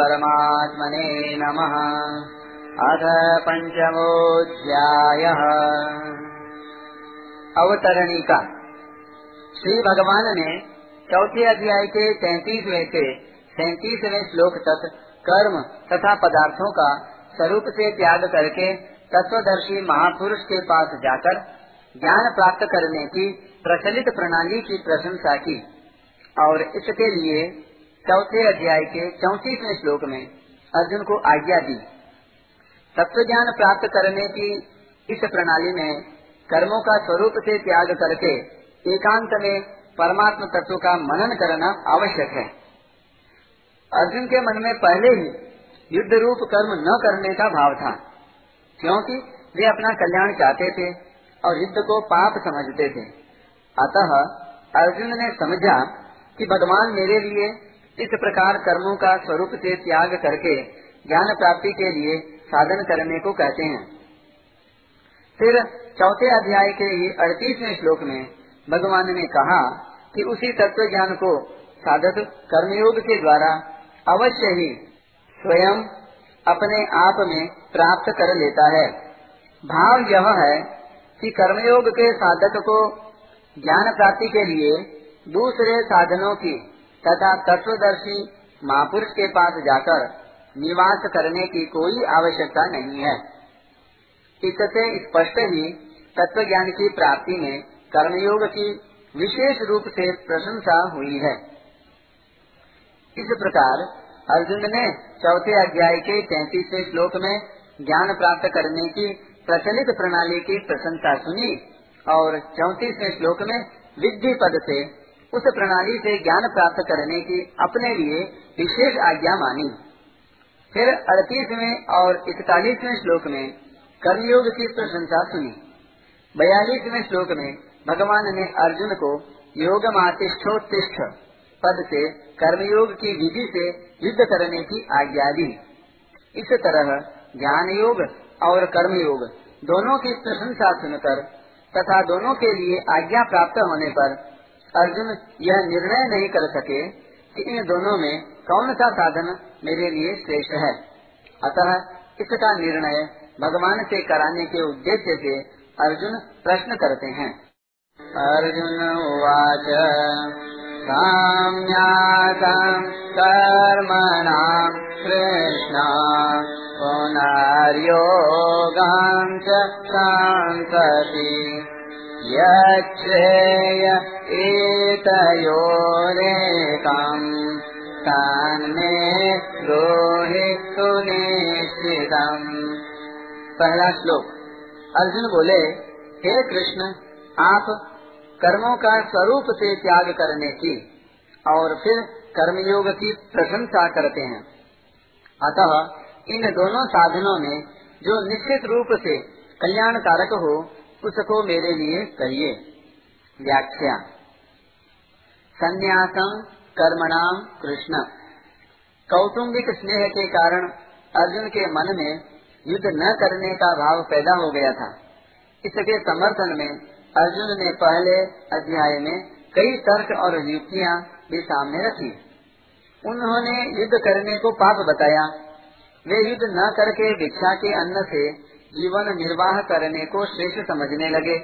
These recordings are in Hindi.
परमात्मने नमः। अथ पञ्चमोऽध्यायः। अवतरणिका। श्री भगवान ने चौथे अध्याय के तैतीसवें से सैतीसवें श्लोक तक कर्म तथा पदार्थों का स्वरूप से त्याग करके तत्वदर्शी महापुरुष के पास जाकर ज्ञान प्राप्त करने की प्रचलित प्रणाली की प्रशंसा की और इसके लिए चौथे अध्याय के चौतीसवें श्लोक में अर्जुन को आज्ञा दी। तत्व ज्ञान प्राप्त करने की इस प्रणाली में कर्मों का स्वरूप से त्याग करके एकांत में परमात्म तत्व का मनन करना आवश्यक है। अर्जुन के मन में पहले ही युद्ध रूप कर्म न करने का भाव था, क्योंकि वे अपना कल्याण चाहते थे और युद्ध को पाप समझते थे। अतः अर्जुन ने समझा कि भगवान मेरे लिए इस प्रकार कर्मों का स्वरूप से त्याग करके ज्ञान प्राप्ति के लिए साधन करने को कहते हैं। फिर चौथे अध्याय के ही अड़तीसवें श्लोक में भगवान ने कहा कि उसी तत्व ज्ञान को साधक कर्मयोग के द्वारा अवश्य ही स्वयं अपने आप में प्राप्त कर लेता है। भाव यह है कि कर्मयोग के साधक को ज्ञान प्राप्ति के लिए दूसरे साधनों की तथा तत्वदर्शी महापुरुष के पास जाकर निवास करने की कोई आवश्यकता नहीं है। इससे स्पष्ट ही तत्व ज्ञान की प्राप्ति में कर्मयोग की विशेष रूप से प्रशंसा हुई है। इस प्रकार अर्जुन ने चौथे अध्याय के तैतीसवें श्लोक में ज्ञान प्राप्त करने की प्रचलित प्रणाली की प्रशंसा सुनी और चौतीसवें श्लोक में विधि पद से उस प्रणाली से ज्ञान प्राप्त करने की अपने लिए विशेष आज्ञा मानी। फिर अड़तीसवें और इकतालीसवें श्लोक में कर्मयोग की प्रशंसा सुनी। बयालीसवें श्लोक में भगवान ने अर्जुन को योग मातिष्ठोत्तिष्ठ पद से कर्मयोग की विधि से युद्ध करने की आज्ञा दी। इस तरह ज्ञान योग और कर्मयोग दोनों की प्रशंसा सुनकर तथा दोनों के लिए आज्ञा प्राप्त होने पर अर्जुन यह निर्णय नहीं कर सके कि इन दोनों में कौन सा साधन मेरे लिए श्रेष्ठ है। अतः इसका निर्णय भगवान से कराने के उद्देश्य से अर्जुन प्रश्न करते हैं। अर्जुन उवाच साम्यासम् कर्मणाम् कृष्ण पुनर्योगाम् च एतयोरेकम् तान्मे सुनिश्चितम्। पहला श्लोक। अर्जुन बोले, हे कृष्ण, आप कर्मों का स्वरूप से त्याग करने की और फिर कर्मयोग की प्रशंसा करते हैं। अतः इन दोनों साधनों में जो निश्चित रूप से कल्याण कारक हो उसको मेरे लिए कहिए व्याख्या संन्यासम कर्मणाम कृष्ण। कौटुंबिक स्नेह के कारण अर्जुन के मन में युद्ध न करने का भाव पैदा हो गया था। इसके समर्थन में अर्जुन ने पहले अध्याय में कई तर्क और युक्तियाँ भी सामने रखी। उन्होंने युद्ध करने को पाप बताया। वे युद्ध न करके भिक्षा के अन्न से जीवन निर्वाह करने को श्रेष्ठ समझने लगे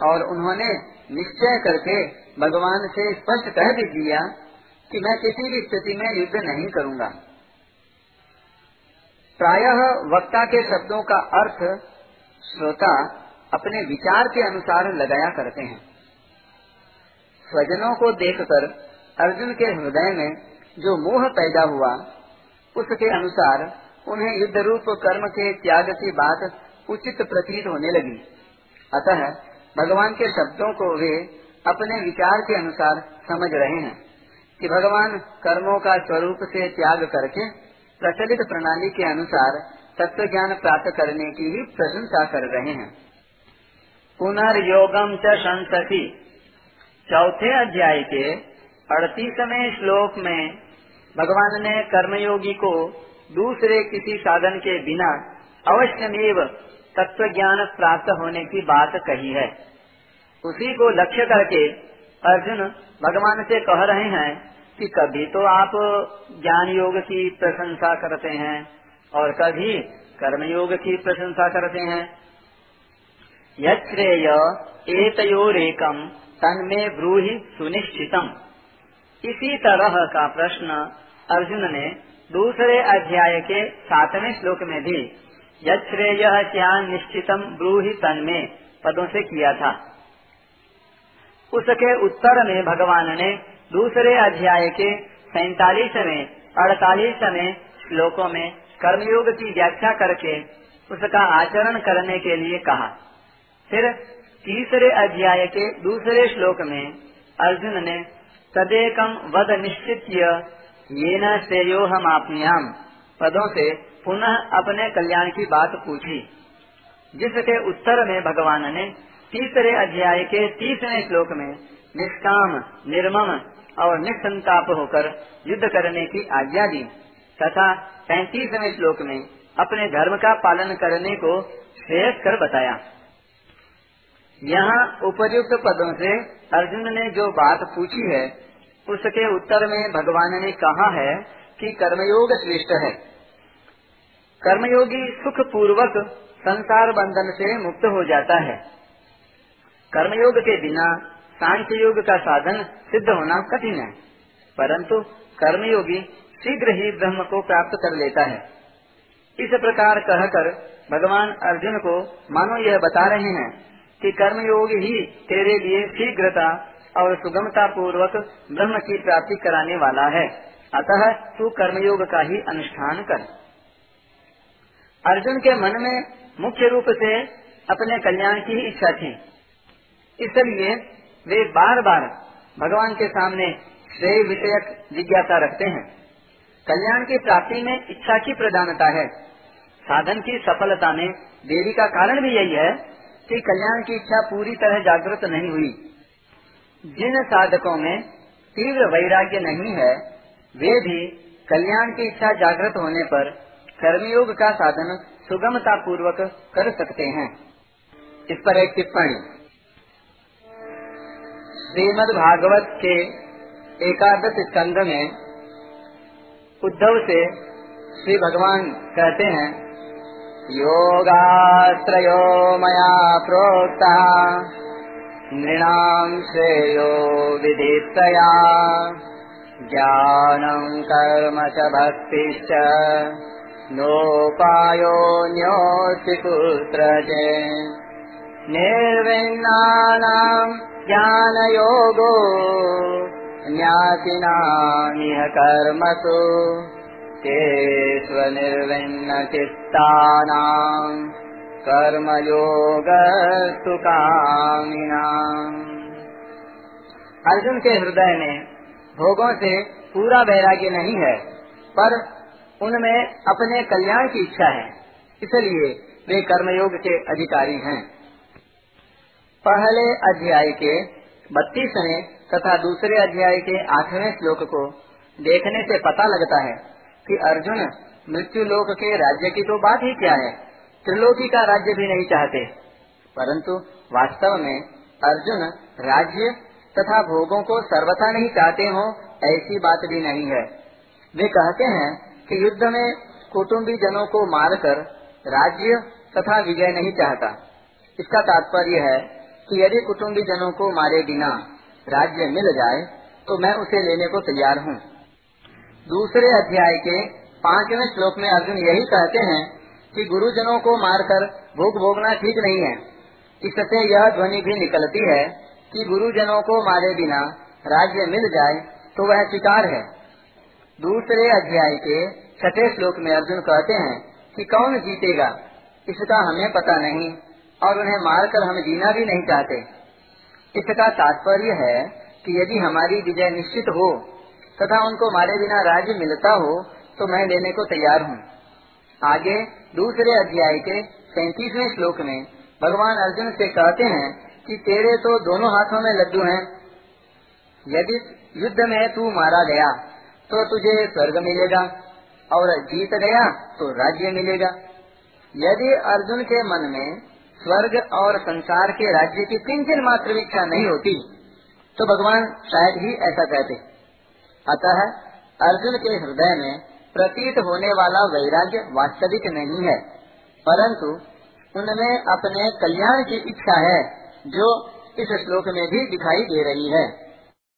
और उन्होंने निश्चय करके भगवान से स्पष्ट कह भी दिया कि मैं किसी भी स्थिति में युद्ध नहीं करूँगा। प्रायः वक्ता के शब्दों का अर्थ श्रोता अपने विचार के अनुसार लगाया करते हैं। स्वजनों को देखकर अर्जुन के हृदय में जो मोह पैदा हुआ, उसके अनुसार उन्हें युद्ध रूप कर्म के त्याग की बात उचित प्रतीत होने लगी। अतः भगवान के शब्दों को वे अपने विचार के अनुसार समझ रहे हैं कि भगवान कर्मों का स्वरूप से त्याग करके प्रचलित प्रणाली के अनुसार तत्व ज्ञान प्राप्त करने की ही प्रशंसा कर रहे हैं। पुनर्योगम च संसति चौथे अध्याय के अड़तीसवें श्लोक में भगवान ने कर्मयोगी को दूसरे किसी साधन के बिना अवश्यमेव तत्व ज्ञान प्राप्त होने की बात कही है। उसी को लक्ष्य करके अर्जुन भगवान से कह रहे हैं कि कभी तो आप ज्ञान योग की प्रशंसा करते हैं और कभी कर्मयोग की प्रशंसा करते हैं। यत्रेय एतयोरेकम तन्मे ब्रूहि सुनिश्चितम। इसी तरह का प्रश्न अर्जुन ने दूसरे अध्याय के सातवें श्लोक में भी यत्रेय क्या निश्चितम ब्रूहि तन्मे पदों से किया था। उसके उत्तर में भगवान ने दूसरे अध्याय के सैतालीसवें, अड़तालीसवें श्लोकों में कर्मयोग की व्याख्या करके उसका आचरण करने के लिए कहा। फिर तीसरे अध्याय के दूसरे श्लोक में अर्जुन ने तदेकम वद निश्चित ये न श्रेयो हम आपनियाम। पदों से पुनः अपने कल्याण की बात पूछी। जिसके उत्तर में भगवान ने तीसरे अध्याय के तीसरे श्लोक में निष्काम, निर्मम और निसंताप होकर युद्ध करने की आज्ञा दी। तथा पैंतीसवें श्लोक में अपने धर्म का पालन करने को श्रेयस कर बताया। यहाँ उपयुक्त पदों से अर्जुन ने जो बात पूछी है उसके उत्तर में भगवान ने कहा है कि कर्मयोग श्रेष्ठ है। कर्मयोगी सुख पूर्वक संसार बंधन से मुक्त हो जाता है। कर्मयोग के बिना सांख्य योग का साधन सिद्ध होना कठिन है, परंतु कर्मयोगी शीघ्र ही ब्रह्म को प्राप्त कर लेता है। इस प्रकार कहकर भगवान अर्जुन को मानो यह बता रहे हैं कि कर्मयोग ही तेरे लिए शीघ्रता और सुगमता पूर्वक ब्रह्म की प्राप्ति कराने वाला है। अतः तू कर्मयोग का ही अनुष्ठान कर। अर्जुन के मन में मुख्य रूप से अपने कल्याण की ही इच्छा थी। इसलिए वे बार बार भगवान के सामने श्रेय विषयक जिज्ञासा रखते हैं। कल्याण की प्राप्ति में इच्छा की प्रधानता है। साधन की सफलता में देरी का कारण भी यही है कि कल्याण की इच्छा पूरी तरह जागृत नहीं हुई। जिन साधकों में तीव्र वैराग्य नहीं है, वे भी कल्याण की इच्छा जागृत होने पर कर्मयोग का साधन सुगमता पूर्वक कर सकते हैं। इस पर एक टिप्पणी। श्रीमद भागवत के एकादश स्कंद में उद्धव से श्री भगवान कहते हैं, योगाश्रयो मया प्रोक्ता नृणाम श्रेयो विदितया ज्ञानं कर्म च भक्तिश्च। नोपायोऽन्योऽस्ति पुत्रजे। निर्विन्नानाम् ज्ञानयोगो ज्ञातिनामिह कर्मसु। ते स्वनिर्विन्नचित्तानाम् कामिनाम् अर्जुन के हृदय में भोगों से पूरा वैराग्य नहीं है, पर उनमें अपने कल्याण की इच्छा है, इसलिए वे कर्मयोग के अधिकारी हैं। पहले अध्याय के बत्तीसवें तथा दूसरे अध्याय के आठवें श्लोक को देखने से पता लगता है कि अर्जुन मृत्यु लोक के राज्य की तो बात ही क्या है। त्रिलोकी का राज्य भी नहीं चाहते परंतु वास्तव में अर्जुन राज्य तथा भोगों को सर्वथा नहीं चाहते हो, ऐसी बात भी नहीं है। वे कहते हैं कि युद्ध में कुटुम्बी जनों को मारकर राज्य तथा विजय नहीं चाहता। इसका तात्पर्य है कि यदि कुटुम्बी जनों को मारे बिना राज्य मिल जाए तो मैं उसे लेने को तैयार हूँ। दूसरे अध्याय के पाँचवें श्लोक में अर्जुन यही कहते हैं कि गुरुजनों को मारकर भोग भोगना ठीक नहीं है। इससे यह ध्वनि भी निकलती है कि गुरुजनों को मारे बिना राज्य मिल जाए तो वह स्वीकार है। दूसरे अध्याय के छठे श्लोक में अर्जुन कहते हैं कि कौन जीतेगा? इसका हमें पता नहीं और उन्हें मारकर हम जीना भी नहीं चाहते। इसका तात्पर्य है कि यदि हमारी विजय निश्चित हो तथा उनको मारे बिना राज्य मिलता हो तो मैं लेने को तैयार हूँ। आगे दूसरे अध्याय के सैतीसवें श्लोक में भगवान अर्जुन से कहते हैं कि तेरे तो दोनों हाथों में लड्डू हैं। यदि युद्ध में तू मारा गया तो तुझे स्वर्ग मिलेगा और जीत गया तो राज्य मिलेगा। यदि अर्जुन के मन में स्वर्ग और संसार के राज्य की किंचन मात्र इच्छा नहीं होती तो भगवान शायद ही ऐसा कहते। अतः अर्जुन के हृदय में प्रतीत होने वाला वैराग्य वास्तविक नहीं है, परंतु उनमें अपने कल्याण की इच्छा है, जो इस श्लोक में भी दिखाई दे रही है।